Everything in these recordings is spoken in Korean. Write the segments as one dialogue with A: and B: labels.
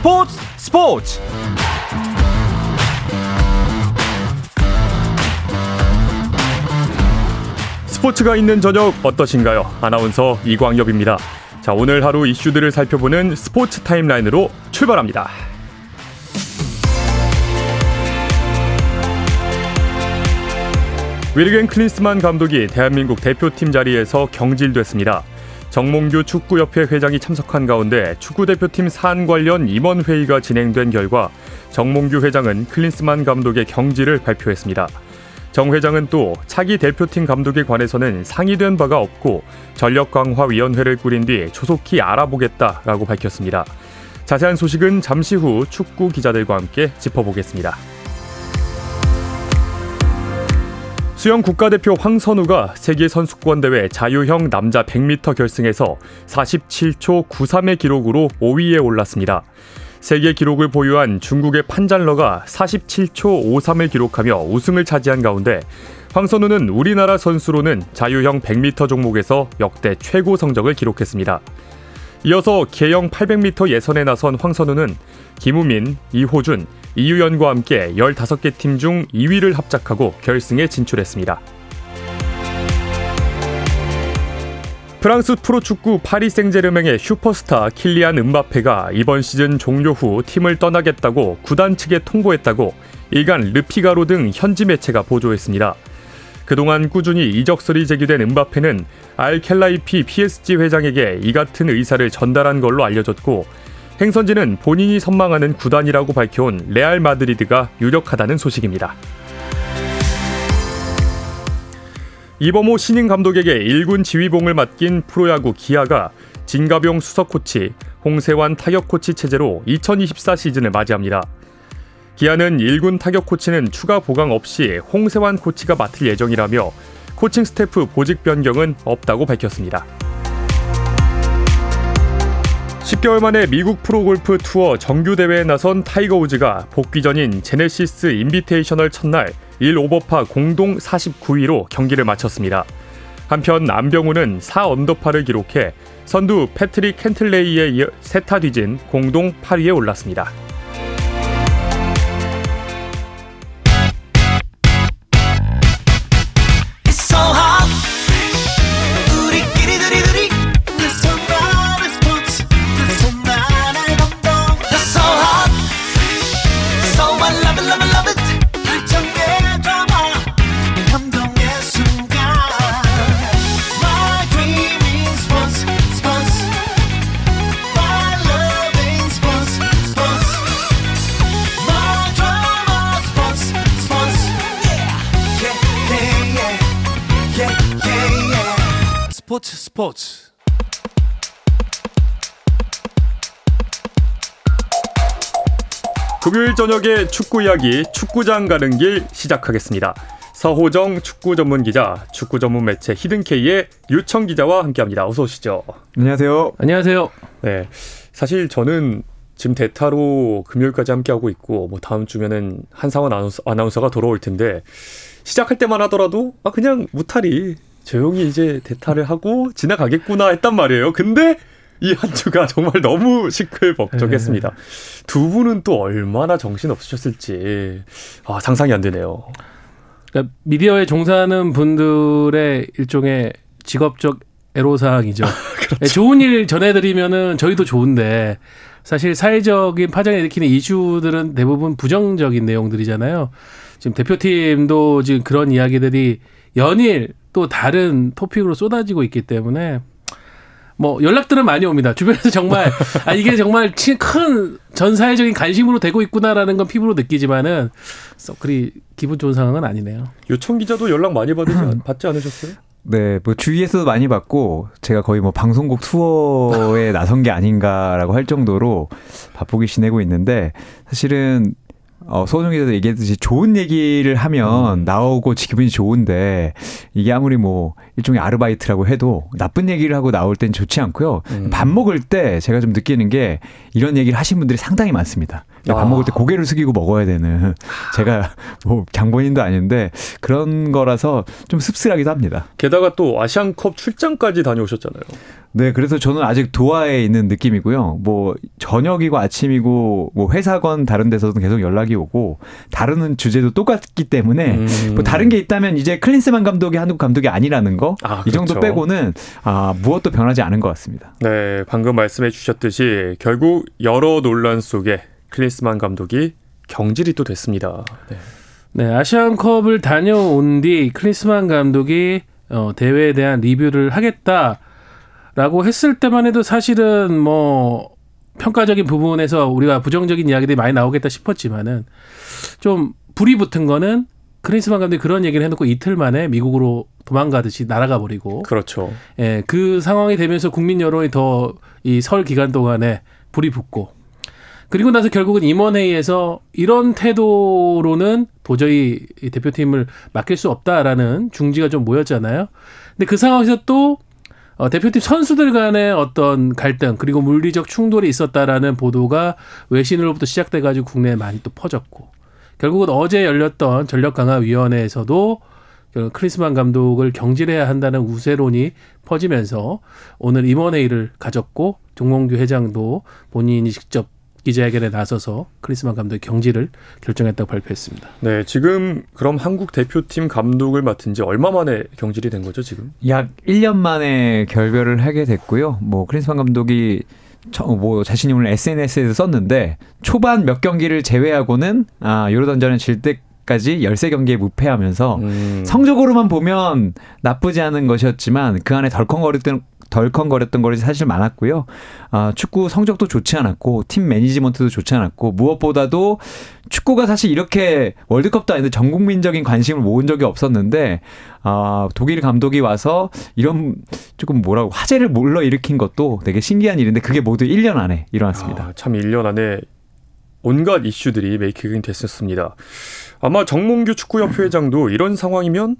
A: 스포츠 스포츠 스포츠가 있는 저녁 어떠신가요? 아나운서 이광엽입니다. 자, 오늘 하루 이슈들을 살펴보는 스포츠 타임라인으로 출발합니다. 윌겐 클린스만 감독이 대한민국 대표팀 자리에서 경질됐습니다. 정몽규 축구협회 회장이 참석한 가운데 축구대표팀 산 관련 임원 회의가 진행된 결과 정몽규 회장은 클린스만 감독의 경질을 발표했습니다. 정 회장은 또 차기 대표팀 감독에 관해서는 상의된 바가 없고 전력강화위원회를 꾸린 뒤 조속히 알아보겠다라고 밝혔습니다. 자세한 소식은 잠시 후 축구 기자들과 함께 짚어보겠습니다. 수영 국가대표 황선우가 세계 선수권 대회 자유형 남자 100m 결승에서 47초 93의 기록으로 5위에 올랐습니다. 세계 기록을 보유한 중국의 판잘러가 47초 53을 기록하며 우승을 차지한 가운데 황선우는 우리나라 선수로는 자유형 100m 종목에서 역대 최고 성적을 기록했습니다. 이어서 개영 800m 예선에 나선 황선우는 김우민, 이호준, 이유연과 함께 15개 팀 중 2위를 합작하고 결승에 진출했습니다. 프랑스 프로축구 파리 생제르맹의 슈퍼스타 킬리안 음바페가 이번 시즌 종료 후 팀을 떠나겠다고 구단 측에 통보했다고 일간 르피가로 등 현지 매체가 보도했습니다. 그동안 꾸준히 이적설이 제기된 음바페는 알켈라이피 PSG 회장에게 이 같은 의사를 전달한 걸로 알려졌고 행선지는 본인이 선망하는 구단이라고 밝혀온 레알 마드리드가 유력하다는 소식입니다. 이범호 신인 감독에게 1군 지휘봉을 맡긴 프로야구 기아가 진갑용 수석 코치, 홍세완 타격 코치 체제로 2024 시즌을 맞이합니다. 기아는 1군 타격 코치는 추가 보강 없이 홍세완 코치가 맡을 예정이라며 코칭 스태프 보직 변경은 없다고 밝혔습니다. 10개월 만에 미국 프로골프 투어 정규 대회에 나선 타이거 우즈가 복귀전인 제네시스 인비테이셔널 첫날 1오버파 공동 49위로 경기를 마쳤습니다. 한편 안병훈은 4언더파를 기록해 선두 패트릭 캔틀레이에 이어 세 타 뒤진 공동 8위에 올랐습니다. 금요일 저녁에 축구 이야기 축구장 가는 길 시작하겠습니다. 서호정 축구 전문 기자, 축구 전문 매체 히든케이의 유청 기자와 함께합니다. 어서 오시죠.
B: 안녕하세요.
C: 안녕하세요.
A: 네, 사실 저는 지금 대타로 금요일까지 함께하고 있고 뭐 다음 주면은 한상원 아나운서, 아나운서가 돌아올 텐데 시작할 때만 하더라도 아 그냥 무탈이 조용히 이제 대타를 하고 지나가겠구나 했단 말이에요. 근데 이 한 주가 정말 너무 시끌벅적했습니다. 네. 두 분은 또 얼마나 정신 없으셨을지 아, 상상이 안 되네요.
C: 그러니까 미디어에 종사하는 분들의 일종의 직업적 애로사항이죠. 그렇죠. 네, 좋은 일 전해드리면은 저희도 좋은데 사실 사회적인 파장을 일으키는 이슈들은 대부분 부정적인 내용들이잖아요. 지금 대표팀도 지금 그런 이야기들이 연일 또 다른 토픽으로 쏟아지고 있기 때문에 뭐 연락들은 많이 옵니다. 주변에서 정말 아 이게 정말 큰 전 사회적인 관심으로 되고 있구나라는 건 피부로 느끼지만은 썩 그리 기분 좋은 상황은 아니네요.
A: 요청 기자도 연락 많이 받으지 받지 않으셨어요?
B: 네, 뭐 주위에서도 많이 받고 제가 거의 뭐 방송국 투어에 나선 게 아닌가라고 할 정도로 바쁘게 지내고 있는데 사실은 어, 소정 기자도 얘기했듯이 좋은 얘기를 하면 음. 나오고 기분이 좋은데 이게 아무리 뭐 일종의 아르바이트라고 해도 나쁜 얘기를 하고 나올 땐 좋지 않고요. 음. 밥 먹을 때 제가 좀 느끼는 게 이런 얘기를 하신 분들이 상당히 많습니다. 밥
A: 아.
B: 먹을 때 고개를 숙이고 먹어야 되는 제가 뭐 장본인도 아닌데 그런 거라서 좀 씁쓸하기도 합니다.
A: 게다가 또 아시안컵 출장까지 다녀오셨잖아요.
B: 네, 그래서 저는 아직 도하에 있는 느낌이고요. 뭐 저녁이고 아침이고 뭐 회사건 다른 데서도 계속 연락이 오고 다루는 주제도 똑같기 때문에
A: 음.
B: 뭐 다른 게 있다면 이제 클린스만 감독이 한국 감독이 아니라는 거이
A: 아,
B: 정도
A: 그렇죠.
B: 빼고는 아 무엇도 변하지 않은 것 같습니다.
A: 네, 방금 말씀해 주셨듯이 결국 여러 논란 속에 클린스만 감독이 경질이 또 됐습니다. 네.
C: 네, 아시안컵을 다녀온 뒤 클린스만 감독이 어, 대회에 대한 리뷰를 하겠다라고 했을 때만 해도 사실은 뭐 평가적인 부분에서 우리가 부정적인 이야기들이 많이 나오겠다 싶었지만은 좀 불이 붙은 거는 클린스만 감독이 그런 얘기를 해놓고 이틀 만에 미국으로 도망가듯이 날아가 버리고
A: 그렇죠.
C: 예, 그 상황이 되면서 국민 여론이 더 이 설 기간 동안에 불이 붙고 그리고 나서 결국은 임원회의에서 이런 태도로는 도저히 이 대표팀을 맡길 수 없다라는 중지가 좀 모였잖아요. 근데 그 상황에서 또 어, 대표팀 선수들 간의 어떤 갈등 그리고 물리적 충돌이 있었다라는 보도가 외신으로부터 시작돼가지고 국내에 많이 또 퍼졌고 결국은 어제 열렸던 전력 강화 위원회에서도 그 크리스만 감독을 경질해야 한다는 우세론이 퍼지면서 오늘 임원회의를 가졌고 종몽규 회장도 본인이 직접 기자회견에 나서서 크리스만 감독의 경질을 결정했다고 발표했습니다.
A: 네, 지금 그럼 한국 대표팀 감독을 맡은 지 얼마 만에 경질이 된 거죠, 지금?
B: 약 1년 만에 결별을 하게 됐고요. 뭐 클린스만 감독이 저, 뭐 자신이 오늘 SNS에서 썼는데 초반 몇 경기를 제외하고는 아 유로던전에 질 때 까지 13경기에 무패하면서
A: 음.
B: 성적으로만 보면 나쁘지 않은 것이었지만 그 안에 덜컹거렸던 덜컹거렸던 것이 사실 많았고요. 아, 축구 성적도 좋지 않았고 팀 매니지먼트도 좋지 않았고 무엇보다도 축구가 사실 이렇게 월드컵도 아닌데 전 국민적인 관심을 모은 적이 없었는데 아, 독일 감독이 와서 이런 조금 뭐라고 화제를 불러 일으킨 것도 되게 신기한 일인데 그게 모두 1년 안에 일어났습니다.
A: 아, 참 1년 안에 온갖 이슈들이 메이킹 됐었습니다. 아마 정몽규 축구협회 회장도 이런 상황이면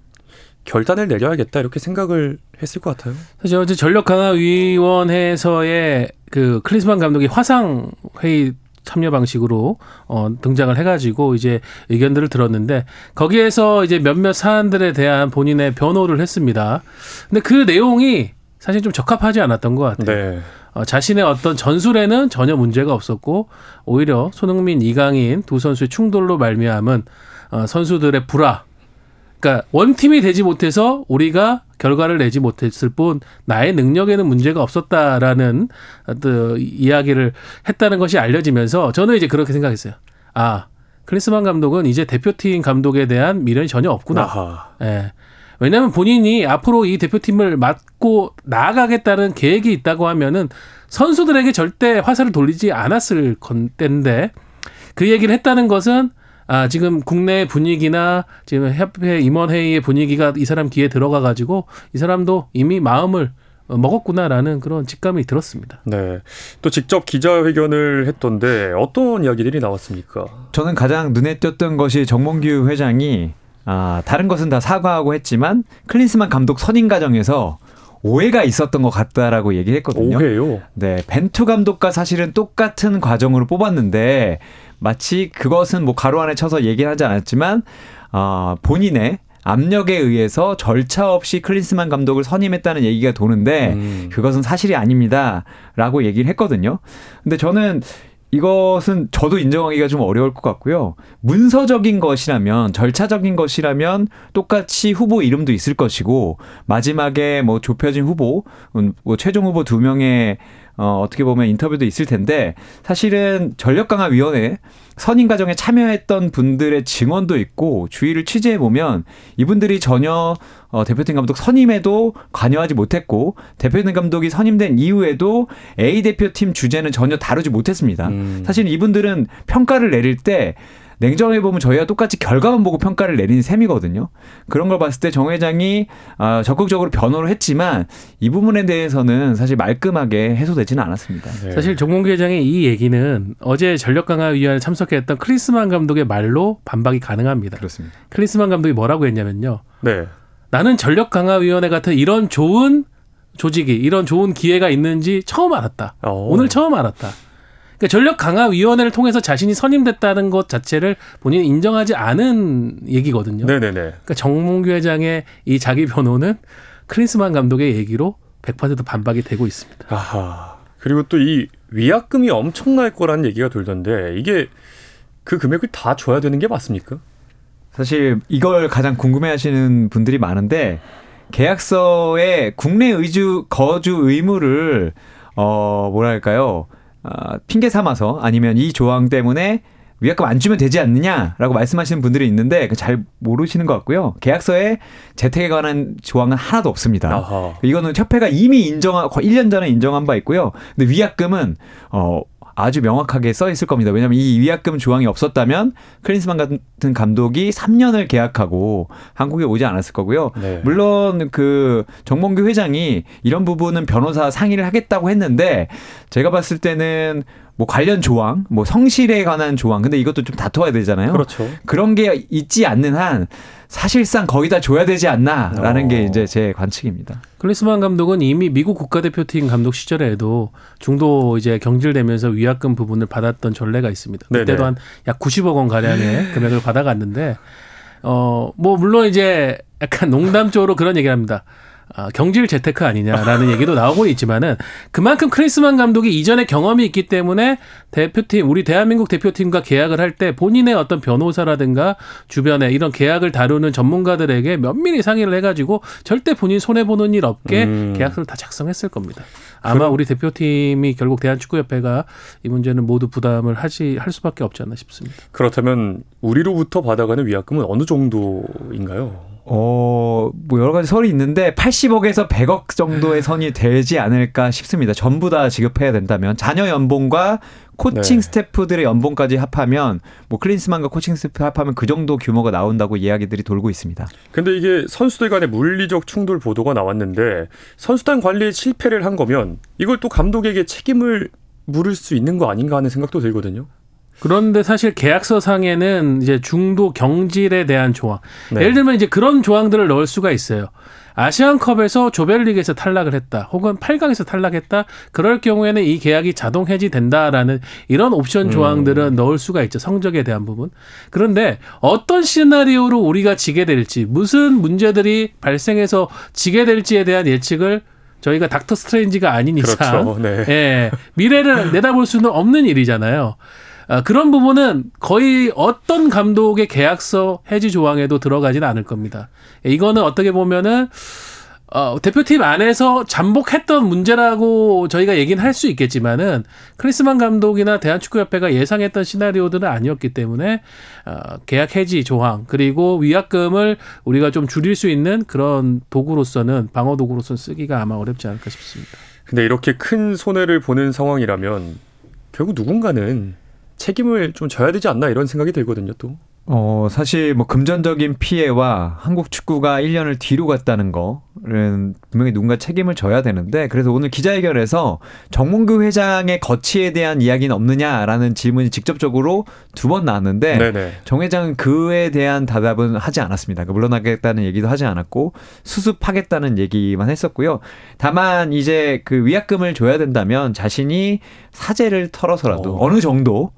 A: 결단을 내려야겠다 이렇게 생각을 했을 것 같아요.
C: 사실 어제 전력 강화 위원회에서의 그 클린스만 감독이 화상 회의 참여 방식으로 어 등장을 해가지고 이제 의견들을 들었는데 거기에서 이제 몇몇 사안들에 대한 본인의 변호를 했습니다. 근데 그 내용이 사실 좀 적합하지 않았던 것 같아요.
A: 네.
C: 어, 자신의 어떤 전술에는 전혀 문제가 없었고 오히려 손흥민, 이강인 두 선수의 충돌로 말미암은 어, 선수들의 불화. 그러니까 원팀이 되지 못해서 우리가 결과를 내지 못했을 뿐 나의 능력에는 문제가 없었다라는 어떤 이야기를 했다는 것이 알려지면서 저는 이제 그렇게 생각했어요. 아 클리스만 감독은 이제 대표팀 감독에 대한 미련이 전혀 없구나.
A: 아하.
C: 예. 왜냐하면 본인이 앞으로 이 대표팀을 맡고 나아가겠다는 계획이 있다고 하면은 선수들에게 절대 화살을 돌리지 않았을 건데인데 그 얘기를 했다는 것은 아 지금 국내 분위기나 지금 협회 임원 회의의 분위기가 이 사람 귀에 들어가 가지고 이 사람도 이미 마음을 먹었구나라는 그런 직감이 들었습니다.
A: 네. 또 직접 기자회견을 했던데 어떤 이야기들이 나왔습니까?
B: 저는 가장 눈에 띄었던 것이 정몽규 회장이 아, 다른 것은 다 사과하고 했지만 클린스만 감독 선임 과정에서 오해가 있었던 것 같다라고 얘기를 했거든요.
A: 오해요.
B: 네, 벤투 감독과 사실은 똑같은 과정으로 뽑았는데 마치 그것은 뭐 가로 안에 쳐서 얘기는 하지 않았지만 아, 본인의 압력에 의해서 절차 없이 클린스만 감독을 선임했다는 얘기가 도는데
A: 음.
B: 그것은 사실이 아닙니다라고 얘기를 했거든요. 근데 저는 이것은 저도 인정하기가 좀 어려울 것 같고요. 문서적인 것이라면 절차적인 것이라면 똑같이 후보 이름도 있을 것이고 마지막에 뭐 좁혀진 후보, 음, 뭐 최종 후보 두 명의 어, 어떻게 보면 인터뷰도 있을 텐데 사실은 전력강화위원회 선임 과정에 참여했던 분들의 증언도 있고 주의를 취재해 보면 이분들이 전혀 어, 대표팀 감독 선임에도 관여하지 못했고 대표팀 감독이 선임된 이후에도 A 대표팀 주제는 전혀 다루지 못했습니다.
A: 음.
B: 사실 이분들은 평가를 내릴 때 냉정해 보면 저희와 똑같이 결과만 보고 평가를 내리는 셈이거든요. 그런 걸 봤을 때 정 회장이 아, 적극적으로 변호를 했지만 이 부분에 대해서는 사실 말끔하게 해소되지는 않았습니다.
A: 네.
C: 사실 정몽규 회장의 이 얘기는 어제 전력 강화 위원회 참석했던 크리스만 감독의 말로 반박이 가능합니다.
B: 그렇습니다.
C: 크리스만 감독이 뭐라고 했냐면요.
A: 네.
C: 나는 전력 강화 위원회 같은 이런 좋은 조직이 이런 좋은 기회가 있는지 처음 알았다.
A: 어.
C: 오늘 처음 알았다. 그러니까 전력 강화 위원회를 통해서 자신이 선임됐다는 것 자체를 본인이 인정하지 않은 얘기거든요.
A: 네네네.
C: 그러니까 정몽규 회장의 이 자기 변호는 클린스만 감독의 얘기로 100% 반박이 되고 있습니다.
A: 아하. 그리고 또 이 위약금이 엄청날 거라는 얘기가 돌던데 이게 그 금액을 다 줘야 되는 게 맞습니까?
B: 사실 이걸 가장 궁금해하시는 분들이 많은데 계약서에 국내 의주 거주 의무를 어 뭐랄까요 어, 핑계 삼아서 아니면 이 조항 때문에 위약금 안 주면 되지 않느냐라고 말씀하시는 분들이 있는데 잘 모르시는 것 같고요. 계약서에 재택에 관한 조항은 하나도 없습니다.
A: 아하.
B: 이거는 협회가 이미 인정한 1년 전에 인정한 바 있고요. 근데 위약금은 어 아주 명확하게 써 있을 겁니다. 왜냐하면 이 위약금 조항이 없었다면 클린스만 같은 감독이 3년을 계약하고 한국에 오지 않았을 거고요.
A: 네.
B: 물론 그 정몽규 회장이 이런 부분은 변호사 상의를 하겠다고 했는데 제가 봤을 때는 뭐 관련 조항, 뭐 성실에 관한 조항, 근데 이것도 좀 다퉈야 되잖아요.
A: 그렇죠.
B: 그런 게 있지 않는 한 사실상 거의 다 줘야 되지 않나라는
A: 어.
B: 게 이제 제 관측입니다.
C: 클린스만 감독은 이미 미국 국가대표팀 감독 시절에도 중도 이제 경질되면서 위약금 부분을 받았던 전례가 있습니다.
A: 네네.
C: 그때도 한 약 90억 원 가량의 금액을 받아갔는데 어 뭐 물론 이제 약간 농담적으로 그런 얘기를 합니다. 아, 경질 재테크 아니냐라는 얘기도 나오고 있지만은 그만큼 크리스만 감독이 이전에 경험이 있기 때문에 대표팀 우리 대한민국 대표팀과 계약을 할 때 본인의 어떤 변호사라든가 주변에 이런 계약을 다루는 전문가들에게 면밀히 상의를 해가지고 절대 본인 손해 보는 일 없게
A: 음.
C: 계약서를 다 작성했을 겁니다. 아마 우리 대표팀이 결국 대한축구협회가 이 문제는 모두 부담을 하지 할 수밖에 없지 않나 싶습니다.
A: 그렇다면 우리로부터 받아가는 위약금은 어느 정도인가요?
B: 어, 뭐 여러 가지 설이 있는데 80억에서 100억 정도의 선이 되지 않을까 싶습니다. 전부 다 지급해야 된다면 잔여 연봉과 코칭
A: 네.
B: 스태프들의 연봉까지 합하면 뭐 클린스만과 코칭 스태프 합하면 그 정도 규모가 나온다고 이야기들이 돌고 있습니다.
A: 근데 이게 선수들 간의 물리적 충돌 보도가 나왔는데 선수단 관리에 실패를 한 거면 이걸 또 감독에게 책임을 물을 수 있는 거 아닌가 하는 생각도 들거든요.
C: 그런데 사실 계약서 상에는 이제 중도 경질에 대한 조항.
A: 네.
C: 예를 들면 이제 그런 조항들을 넣을 수가 있어요. 아시안컵에서 조별리그에서 탈락을 했다. 혹은 8강에서 탈락했다. 그럴 경우에는 이 계약이 자동 해지된다라는 이런 옵션
A: 음.
C: 조항들은 넣을 수가 있죠. 성적에 대한 부분. 그런데 어떤 시나리오로 우리가 지게 될지, 무슨 문제들이 발생해서 지게 될지에 대한 예측을 저희가 닥터 스트레인지가 아닌 이상
A: 그렇죠. 네.
C: 예, 미래를 내다볼 수는 없는 일이잖아요. 아, 그런 부분은 거의 어떤 감독의 계약서 해지 조항에도 들어가지는 않을 겁니다. 예, 이거는 어떻게 보면은 어, 대표팀 안에서 잠복했던 문제라고 저희가 얘기는 할 수 있겠지만은 크리스만 감독이나 대한축구협회가 예상했던 시나리오들은 아니었기 때문에 어, 계약 해지 조항 그리고 위약금을 우리가 좀 줄일 수 있는 그런 도구로서는 방어 도구로서는 쓰기가 아마 어렵지 않을까 싶습니다.
A: 근데 이렇게 큰 손해를 보는 상황이라면 결국 누군가는 책임을 좀 져야 되지 않나 이런 생각이 들거든요. 또.
B: 어, 사실 뭐 금전적인 피해와 한국 축구가 1년을 뒤로 갔다는 거는 분명히 누군가 책임을 져야 되는데 그래서 오늘 기자회견에서 정몽규 회장의 거취에 대한 이야기는 없느냐라는 질문이 직접적으로 두 번 나왔는데
A: 네네.
B: 정 회장은 그에 대한 답답은 하지 않았습니다. 그러니까 물러나겠다는 얘기도 하지 않았고 수습하겠다는 얘기만 했었고요. 다만 이제 그 위약금을 줘야 된다면 자신이 사재를 털어서라도
A: 어.
B: 어느 정도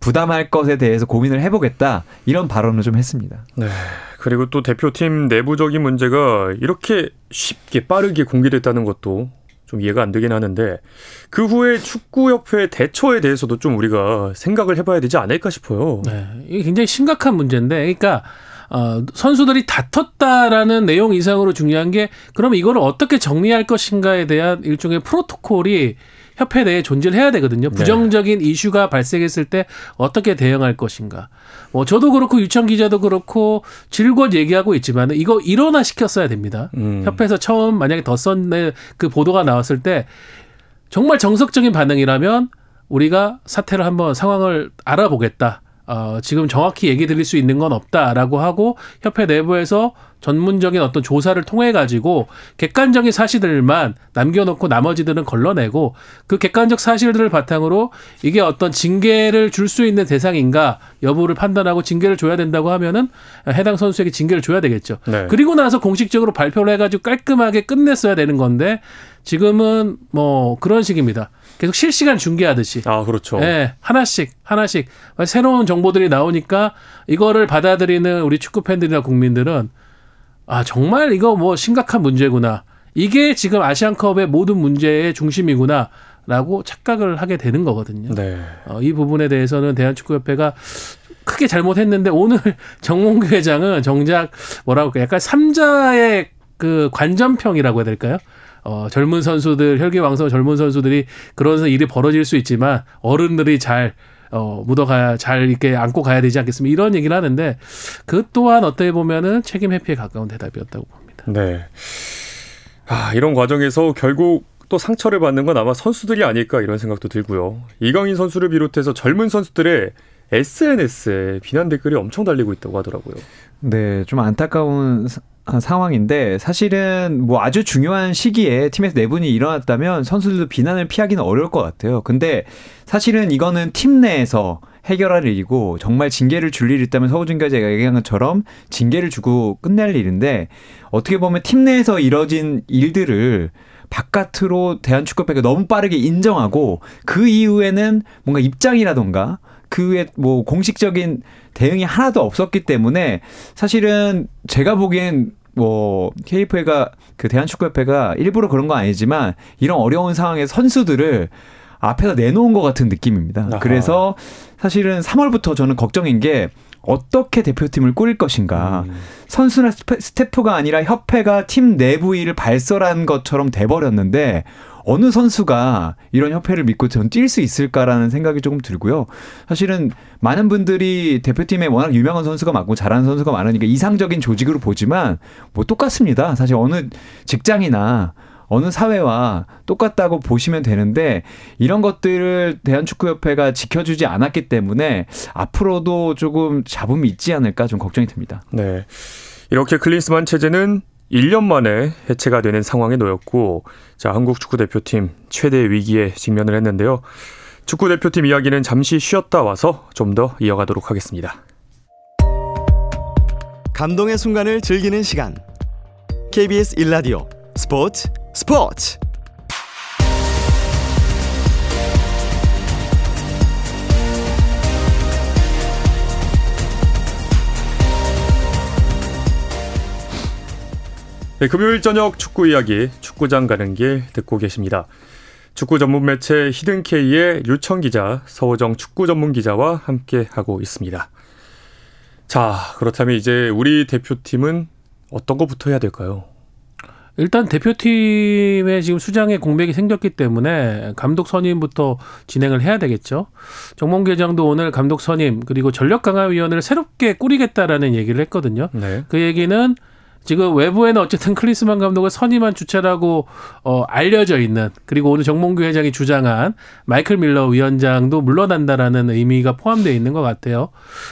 B: 부담할 것에 대해서 고민을 해보겠다 이런 발언을 좀 했습니다.
A: 네. 그리고 또 대표팀 내부적인 문제가 이렇게 쉽게 빠르게 공개됐다는 것도 좀 이해가 안 되긴 하는데 그 후에 축구협회 대처에 대해서도 좀 우리가 생각을 해봐야 되지 않을까 싶어요.
C: 네, 이게 굉장히 심각한 문제인데, 그러니까 어, 선수들이 다퉜다라는 내용 이상으로 중요한 게 그럼 이거를 어떻게 정리할 것인가에 대한 일종의 프로토콜이 협회 내에 존재를 해야 되거든요.
A: 네.
C: 부정적인 이슈가 발생했을 때 어떻게 대응할 것인가. 뭐 저도 그렇고 유청 기자도 그렇고 질곧 얘기하고 있지만 이거 일원화 시켰어야 됩니다.
A: 음.
C: 협회에서 처음 만약에 더썬의 그 보도가 나왔을 때 정말 정석적인 반응이라면 우리가 사태를 한번 상황을 알아보겠다. 어, 지금 정확히 얘기 드릴 수 있는 건 없다라고 하고 협회 내부에서 전문적인 어떤 조사를 통해 가지고 객관적인 사실들만 남겨놓고 나머지들은 걸러내고 그 객관적 사실들을 바탕으로 이게 어떤 징계를 줄 수 있는 대상인가 여부를 판단하고 징계를 줘야 된다고 하면은 해당 선수에게 징계를 줘야 되겠죠.
A: 네.
C: 그리고 나서 공식적으로 발표를 해가지고 깔끔하게 끝냈어야 되는 건데 지금은 뭐 그런 식입니다. 계속 실시간 중계하듯이.
A: 아, 그렇죠.
C: 예, 하나씩 하나씩 새로운 정보들이 나오니까 이거를 받아들이는 우리 축구 팬들이나 국민들은 아 정말 이거 뭐 심각한 문제구나. 이게 지금 아시안컵의 모든 문제의 중심이구나 라고 착각을 하게 되는 거거든요.
A: 네.
C: 어, 이 부분에 대해서는 대한축구협회가 크게 잘못했는데 오늘 정몽규 회장은 정작 뭐라고 할까 약간 삼자의 그 관전평이라고 해야 될까요? 어, 젊은 선수들 혈기왕성 젊은 선수들이 그런 일이 벌어질 수 있지만 어른들이 잘 어, 묻어가야 잘 이렇게 안고 가야 되지 않겠습니까? 이런 얘기를 하는데 그 또한 어떻게 보면은 책임 회피에 가까운 대답이었다고 봅니다.
A: 네. 아, 이런 과정에서 결국 또 상처를 받는 건 아마 선수들이 아닐까 이런 생각도 들고요. 이강인 선수를 비롯해서 젊은 선수들의 SNS에 비난 댓글이 엄청 달리고 있다고 하더라고요.
B: 네, 좀 안타까운 상황인데 사실은 뭐 아주 중요한 시기에 팀에서 내분이 일어났다면 선수들도 비난을 피하기는 어려울 것 같아요. 근데 사실은 이거는 팀 내에서 해결할 일이고 정말 징계를 줄 일이 있다면 서우준가 제가 얘기한 것처럼 징계를 주고 끝낼 일인데 어떻게 보면 팀 내에서 이뤄진 일들을 바깥으로 대한축구협회가 너무 빠르게 인정하고 그 이후에는 뭔가 입장이라던가 그 외에 뭐 공식적인 대응이 하나도 없었기 때문에 사실은 제가 보기엔 뭐 KF가 그 대한축구협회가 일부러 그런 건 아니지만 이런 어려운 상황에 선수들을 앞에서 내놓은 것 같은 느낌입니다.
A: 아하.
B: 그래서 사실은 3월부터 저는 걱정인 게 어떻게 대표팀을 꾸릴 것인가.
A: 음.
B: 선수나 스태프가 아니라 협회가 팀 내부 일을 발설한 것처럼 돼버렸는데 어느 선수가 이런 협회를 믿고 전 뛸 수 있을까라는 생각이 조금 들고요. 사실은 많은 분들이 대표팀에 워낙 유명한 선수가 많고 잘하는 선수가 많으니까 이상적인 조직으로 보지만 뭐 똑같습니다. 사실 어느 직장이나 어느 사회와 똑같다고 보시면 되는데 이런 것들을 대한축구협회가 지켜주지 않았기 때문에 앞으로도 조금 잡음이 있지 않을까 좀 걱정이 듭니다.
A: 네. 이렇게 클린스만 체제는 1년 만에 해체가 되는 상황에 놓였고, 자, 한국 축구 대표팀 최대 위기에 직면을 했는데요. 축구 대표팀 이야기는 잠시 쉬었다 와서 좀 더 이어가도록 하겠습니다.
D: 감동의 순간을 즐기는 시간. KBS 1라디오 스포츠 스포츠.
A: 네, 금요일 저녁 축구 이야기 축구장 가는 길 듣고 계십니다. 축구 전문 매체 히든케이의 류청 기자, 서호정 축구 전문 기자와 함께 하고 있습니다. 자, 그렇다면 이제 우리 대표팀은 어떤 것부터 해야 될까요?
C: 일단 대표팀의 지금 수장에 공백이 생겼기 때문에 감독 선임부터 진행을 해야 되겠죠. 정몽규 회장도 오늘 감독 선임 그리고 전력 강화 위원회를 새롭게 꾸리겠다라는 얘기를 했거든요.
A: 네.
C: 그 얘기는 지금 외부에는 어쨌든 클리스만 감독을 선임한 주체라고 어, 알려져 있는 그리고 오늘 정몽규 회장이 주장한 마이클 밀러 위원장도 물러난다라는 의미가 포함되어 있는 것 같아요.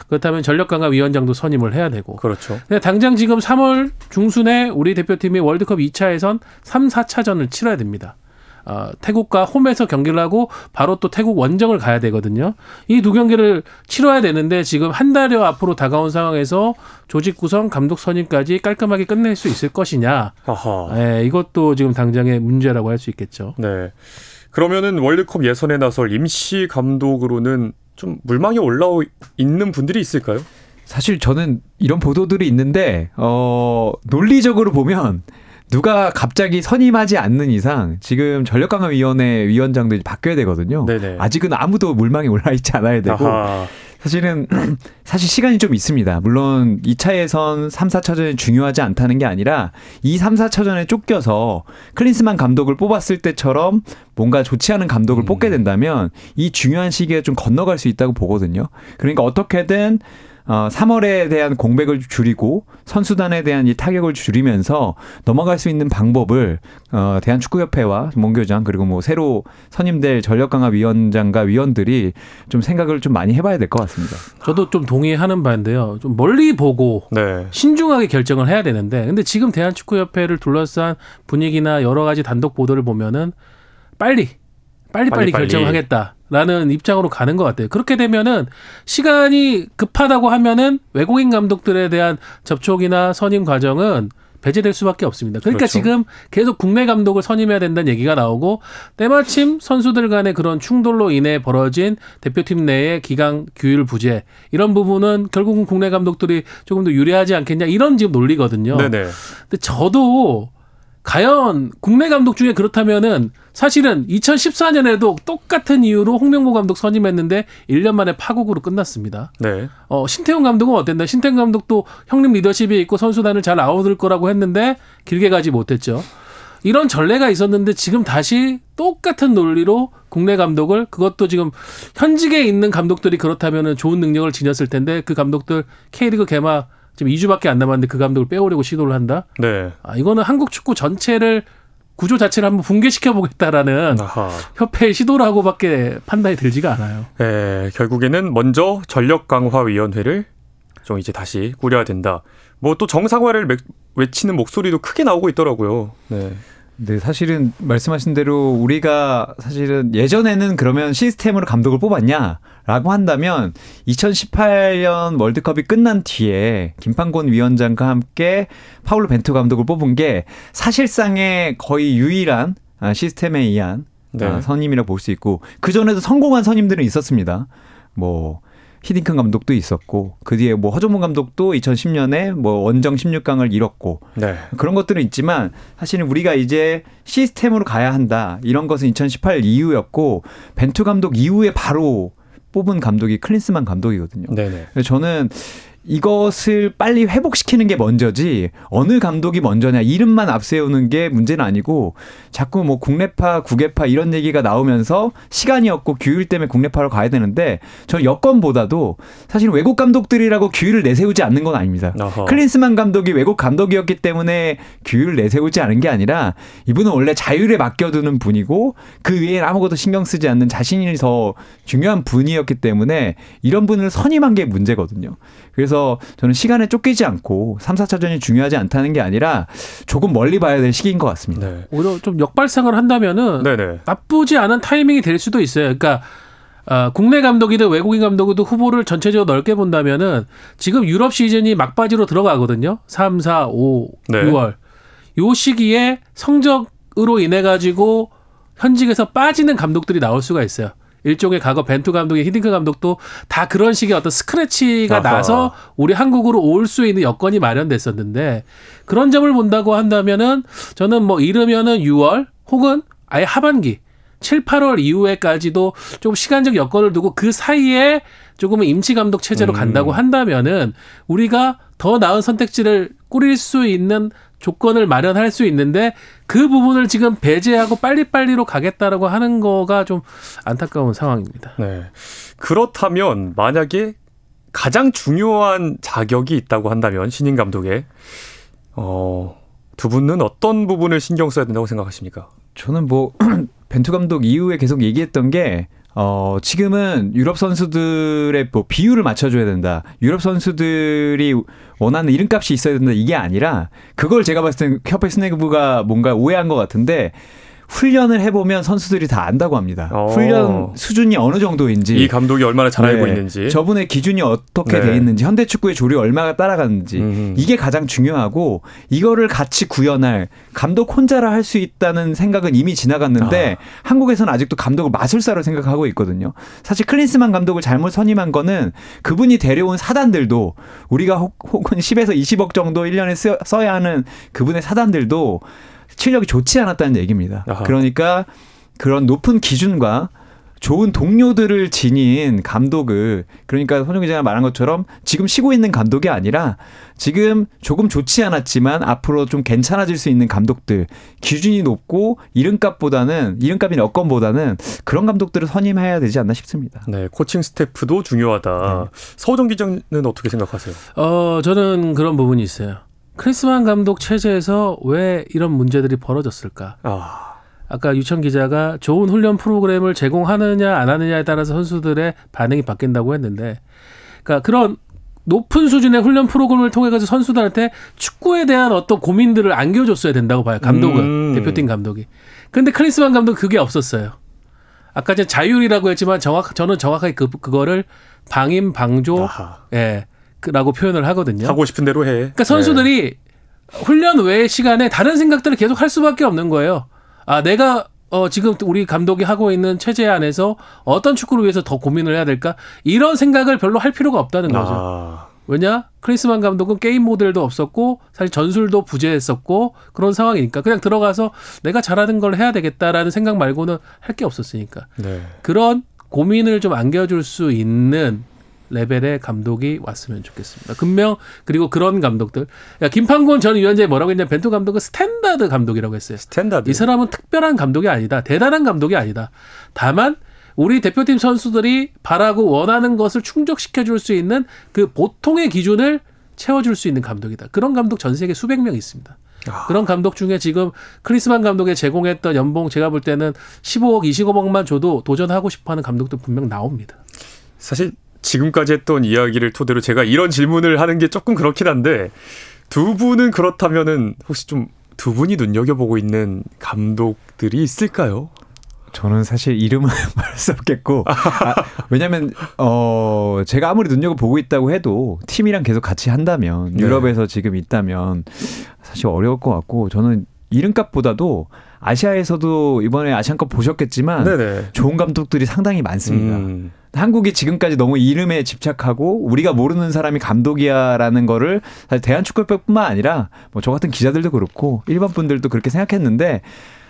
C: 그렇다면 전력 강화 위원장도 선임을 해야 되고
A: 그렇죠.
C: 근데 당장 지금 3월 중순에 우리 대표팀이 월드컵 2차 예선 3, 4차전을 치러야 됩니다. 어, 태국과 홈에서 경기를 하고 바로 또 태국 원정을 가야 되거든요. 이 두 경기를 치러야 되는데 지금 한 달여 앞으로 다가온 상황에서 조직 구성, 감독 선임까지 깔끔하게 끝낼 수 있을 것이냐.
A: 아하.
C: 예, 이것도 지금 당장의 문제라고 할 수 있겠죠.
A: 네. 그러면은 월드컵 예선에 나설 임시 감독으로는 좀 물망에 올라오 있는 분들이 있을까요?
B: 사실 저는 이런 보도들이 있는데 어 논리적으로 보면 누가 갑자기 선임하지 않는 이상 지금 전력강화위원회 위원장도 이제 바뀌어야 되거든요.
A: 네네.
B: 아직은 아무도 물망에 올라 있지 않아야 되고
A: 아하.
B: 사실은 사실 시간이 좀 있습니다. 물론 2차 예선 3, 4차전이 중요하지 않다는 게 아니라 이 3, 4차전에 쫓겨서 클린스만 감독을 뽑았을 때처럼 뭔가 좋지 않은 감독을 뽑게 된다면 이 중요한 시기에 좀 건너갈 수 있다고 보거든요. 그러니까 어떻게든 어, 3월에 대한 공백을 줄이고 선수단에 대한 이 타격을 줄이면서 넘어갈 수 있는 방법을 어, 대한축구협회와 몽교장 그리고 뭐 새로 선임될 전력강화위원장과 위원들이 좀 생각을 좀 많이 해봐야 될 것 같습니다.
C: 저도 좀 동의하는 바인데요. 좀 멀리 보고
A: 네.
C: 신중하게 결정을 해야 되는데 근데 지금 대한축구협회를 둘러싼 분위기나 여러 가지 단독 보도를 보면은 빨리 빨리빨리
A: 빨리, 빨리.
C: 결정하겠다 라는 입장으로 가는 것 같아요. 그렇게 되면은 시간이 급하다고 하면은 외국인 감독들에 대한 접촉이나 선임 과정은 배제될 수밖에 없습니다. 그러니까
A: 그렇죠.
C: 지금 계속 국내 감독을 선임해야 된다는 얘기가 나오고 때마침 선수들 간의 그런 충돌로 인해 벌어진 대표팀 내의 기강 규율 부재 이런 부분은 결국은 국내 감독들이 조금 더 유리하지 않겠냐 이런 지금 논리거든요.
A: 네네.
C: 근데 저도 과연 국내 감독 중에 그렇다면은 사실은 2014년에도 똑같은 이유로 홍명보 감독 선임했는데 1년 만에 파국으로 끝났습니다.
A: 네.
C: 어, 신태용 감독은 어땠나? 신태용 감독도 형님 리더십이 있고 선수단을 잘 아우들 거라고 했는데 길게 가지 못했죠. 이런 전례가 있었는데 지금 다시 똑같은 논리로 국내 감독을 그것도 지금 현직에 있는 감독들이 그렇다면은 좋은 능력을 지녔을 텐데 그 감독들 K리그 개막 지금 2주밖에 안 남았는데 그 감독을 빼오려고 시도를 한다.
A: 네.
C: 아, 이거는 한국 축구 전체를 구조 자체를 한번 붕괴시켜 보겠다라는. 협회의 시도라고밖에 판단이 들지가 않아요.
A: 네, 결국에는 먼저 전력 강화 위원회를 좀 이제 다시 꾸려야 된다. 뭐 또 정상화를 맥- 외치는 목소리도 크게 나오고 있더라고요. 네.
B: 네, 사실은 말씀하신 대로 우리가 사실은 예전에는 그러면 시스템으로 감독을 뽑았냐라고 한다면 2018년 월드컵이 끝난 뒤에 김판곤 위원장과 함께 파울로 벤투 감독을 뽑은 게 사실상의 거의 유일한 아, 시스템에 의한
A: 네.
B: 아, 선임이라고 볼수 있고 그 전에도 성공한 선임들은 있었습니다. 뭐 히딩큰 감독도 있었고 그 뒤에 뭐 허정문 감독도 2010년에 뭐 원정 16강을 이뤘고
A: 네.
B: 그런 것들은 있지만 사실은 우리가 이제 시스템으로 가야 한다 이런 것은 2018 이후였고 벤투 감독 이후에 바로 뽑은 감독이 클린스만 감독이거든요.
A: 네네.
B: 저는 이것을 빨리 회복시키는 게 먼저지 어느 감독이 먼저냐 이름만 앞세우는 게 문제는 아니고 자꾸 뭐 국내파 국외파 이런 얘기가 나오면서 시간이 없고 규율 때문에 국내파로 가야 되는데 저는 여건보다도 사실 외국 감독들이라고 규율을 내세우지 않는 건 아닙니다.
A: 어허.
B: 클린스만 감독이 외국 감독이었기 때문에 규율을 내세우지 않은 게 아니라 이분은 원래 자율에 맡겨두는 분이고 그 위에 아무것도 신경 쓰지 않는 자신이 더 중요한 분이었기 때문에 이런 분을 선임한 게 문제거든요. 그래서 저는 시간에 쫓기지 않고 3, 4차전이 중요하지 않다는 게 아니라 조금 멀리 봐야 될 시기인 것 같습니다.
A: 네.
C: 오히려 좀 역발상을 한다면은
A: 네네.
C: 나쁘지 않은 타이밍이 될 수도 있어요. 그러니까 어, 국내 감독이든 외국인 감독이든 후보를 전체적으로 넓게 본다면은 지금 유럽 시즌이 막바지로 들어가거든요. 3, 4, 5,
A: 네.
C: 6월. 요 시기에 성적으로 인해 가지고 현직에서 빠지는 감독들이 나올 수가 있어요. 일종의 과거 벤투 감독의 히딩크 감독도 다 그런 식의 어떤 스크래치가
A: 아하.
C: 나서 우리 한국으로 올 수 있는 여건이 마련됐었는데 그런 점을 본다고 한다면은 저는 뭐 이르면은 6월 혹은 아예 하반기 7, 8월 이후에까지도 조금 시간적 여건을 두고 그 사이에 조금은 임시 감독 체제로
A: 음.
C: 간다고 한다면은 우리가 더 나은 선택지를 꾸릴 수 있는 조건을 마련할 수 있는데 그 부분을 지금 배제하고 빨리빨리로 가겠다라고 하는 거가 좀 안타까운 상황입니다.
A: 네. 그렇다면 만약에 가장 중요한 자격이 있다고 한다면 신인 감독의 어, 두 분은 어떤 부분을 신경 써야 된다고 생각하십니까?
B: 저는 뭐 벤투 감독 이후에 계속 얘기했던 게 어, 지금은 유럽 선수들의 뭐 비율을 맞춰줘야 된다. 유럽 선수들이 원하는 이름값이 있어야 된다. 이게 아니라 그걸 제가 봤을 땐 협회 스네그부가 뭔가 오해한 것 같은데 훈련을 해보면 선수들이 다 안다고 합니다.
A: 어.
B: 훈련 수준이 어느 정도인지.
A: 이 감독이 얼마나 잘 알고
B: 네.
A: 있는지.
B: 저분의 기준이 어떻게
A: 네.
B: 돼 있는지 현대 축구의 조류 얼마나 따라가는지
A: 음.
B: 이게 가장 중요하고 이거를 같이 구현할 감독 혼자라 할 수 있다는 생각은 이미 지나갔는데 한국에서는 아직도 감독을 마술사로 생각하고 있거든요. 사실 클린스만 감독을 잘못 선임한 거는 그분이 데려온 사단들도 우리가 혹- 혹은 10에서 20억 정도 1년에 쓰- 써야 하는 그분의 사단들도 실력이 좋지 않았다는 얘기입니다.
A: 아하.
B: 그러니까 그런 높은 기준과 좋은 동료들을 지닌 감독을 그러니까 손흥 기자가 말한 것처럼 지금 쉬고 있는 감독이 아니라 지금 조금 좋지 않았지만 앞으로 좀 괜찮아질 수 있는 감독들 기준이 높고 이름값보다는 이름값인 여건보다는 그런 감독들을 선임해야 되지 않나 싶습니다.
A: 네, 코칭 스태프도 중요하다. 서우정 기자는 어떻게 생각하세요?
C: 어, 저는 그런 부분이 있어요. 크리스만 감독 체제에서 왜 이런 문제들이 벌어졌을까?
A: 아,
C: 아까 유천 기자가 좋은 훈련 프로그램을 제공하느냐 안 하느냐에 따라서 선수들의 반응이 바뀐다고 했는데, 그러니까 그런 높은 수준의 훈련 프로그램을 통해 가지고 선수들한테 축구에 대한 어떤 고민들을 안겨줬어야 된다고 봐요. 감독은
A: 음.
C: 대표팀 감독이. 근데 클리스만 감독 은 그게 없었어요. 아까 전 자율이라고 했지만 정확 저는 정확하게 그 그거를 방임 방조
A: 아하.
C: 예. 라고 표현을 하거든요.
A: 하고 싶은 대로 해.
C: 그러니까 선수들이 훈련 외의 시간에 다른 생각들을 계속 할 수밖에 없는 거예요. 아, 내가 어, 지금 우리 감독이 하고 있는 체제 안에서 어떤 축구를 위해서 더 고민을 해야 될까? 이런 생각을 별로 할 필요가 없다는
A: 네.
C: 거죠.
A: 아,
C: 왜냐? 클린스만 감독은 게임 모델도 없었고 사실 전술도 부재했었고 그런 상황이니까 그냥 들어가서 내가 잘하는 걸 해야 되겠다라는 생각 말고는 할 게 없었으니까
A: 네.
C: 그런 고민을 좀 안겨줄 수 있는 레벨의 감독이 왔으면 좋겠습니다. 분명 그리고 그런 감독들. 야, 김판곤 전 위원장이 뭐라고 했냐면 벤투 감독은 스탠다드 감독이라고 했어요.
A: 스탠다드.
C: 이 사람은 특별한 감독이 아니다. 대단한 감독이 아니다. 다만 우리 대표팀 선수들이 바라고 원하는 것을 충족시켜 줄 수 있는 그 보통의 기준을 채워줄 수 있는 감독이다. 그런 감독 전 세계 수백 명 있습니다.
A: 아.
C: 그런 감독 중에 지금 크리스만 감독에 제공했던 연봉 제가 볼 때는 15억, 25억만 줘도 도전하고 싶어하는 감독도 분명 나옵니다.
A: 사실 지금까지 했던 이야기를 토대로 제가 이런 질문을 하는 게 조금 그렇긴 한데 두 분은 그렇다면은 혹시 좀 두 분이 눈여겨보고 있는 감독들이 있을까요?
B: 저는 사실 이름은 말할 수 없겠고 아, 왜냐하면 어 제가 아무리 눈여겨 보고 있다고 해도 팀이랑 계속 같이 한다면
A: 네.
B: 유럽에서 지금 있다면 사실 어려울 것 같고 저는 이름값보다도 아시아에서도 이번에 아시안컵 보셨겠지만
A: 네네.
B: 좋은 감독들이 상당히 많습니다.
A: 음,
B: 한국이 지금까지 너무 이름에 집착하고 우리가 모르는 사람이 감독이야라는 거를 사실 대한축구협회뿐만 아니라 뭐 저 같은 기자들도 그렇고 일반 분들도 그렇게 생각했는데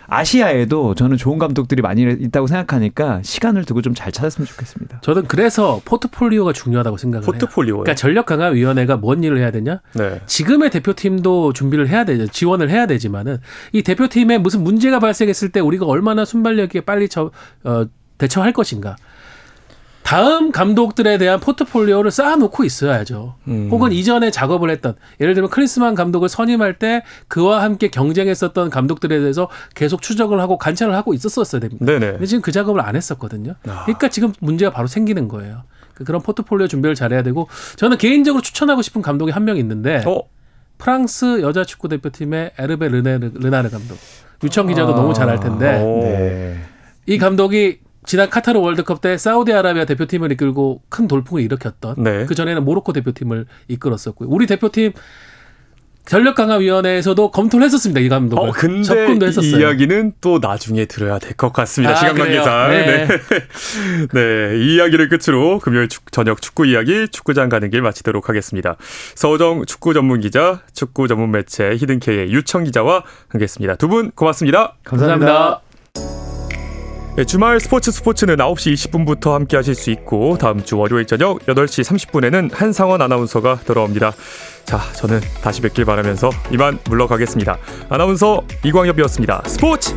B: 아시아에도 저는 좋은 감독들이 많이 있다고 생각하니까 시간을 두고 좀 잘 찾았으면 좋겠습니다.
C: 저는 그래서 포트폴리오가 중요하다고 생각을 해요.
A: 포트폴리오요.
C: 그러니까 전력 강화 위원회가 뭔 일을 해야 되냐?
A: 네.
C: 지금의 대표팀도 준비를 해야 되죠. 지원을 해야 되지만은 이 대표팀에 무슨 문제가 발생했을 때 우리가 얼마나 순발력 있게 빨리 저, 어, 대처할 것인가. 다음 감독들에 대한 포트폴리오를 쌓아놓고 있어야죠.
A: 음.
C: 혹은 이전에 작업을 했던 예를 들면 크리스만 감독을 선임할 때 그와 함께 경쟁했었던 감독들에 대해서 계속 추적을 하고 관찰을 하고 있었었어야 됩니다.
A: 네네.
C: 근데 지금 그 작업을 안 했었거든요.
A: 아.
C: 그러니까 지금 문제가 바로 생기는 거예요. 그- 그런 포트폴리오 준비를 잘해야 되고 저는 개인적으로 추천하고 싶은 감독이 한 명 있는데
A: 어,
C: 프랑스 여자 축구 대표팀의 에르베 르네르, 르나르 감독. 유청 기자도
B: 아.
C: 너무 잘알 텐데
A: 오.
B: 네.
C: 이 감독이 지난 카타르 월드컵 때 사우디아라비아 대표팀을 이끌고 큰 돌풍을 일으켰던
A: 네.
C: 그 전에는 모로코 대표팀을 이끌었었고요. 우리 대표팀 전력 강화 위원회에서도 검토를 했었습니다. 이 감독을.
A: 어, 근데
C: 접근도
A: 이
C: 했었어요.
A: 이야기는 또 나중에 들어야 될 것 같습니다.
C: 아,
A: 시간? 관계상.
C: 네.
A: 네. 네. 이 이야기를 끝으로 금요일 축- 저녁 축구 이야기 축구장 가는 길 마치도록 하겠습니다. 서정 축구 전문 기자, 축구 전문 매체 히든케이의 유청 기자와 함께했습니다. 두 분 고맙습니다.
C: 감사합니다.
A: 네, 주말 스포츠 스포츠는 9시 20분부터 함께 하실 수 있고 다음 주 월요일 저녁 8시 30분에는 한상원 아나운서가 돌아옵니다. 자, 저는 다시 뵙길 바라면서 이만 물러가겠습니다. 아나운서 이광엽이었습니다. 스포츠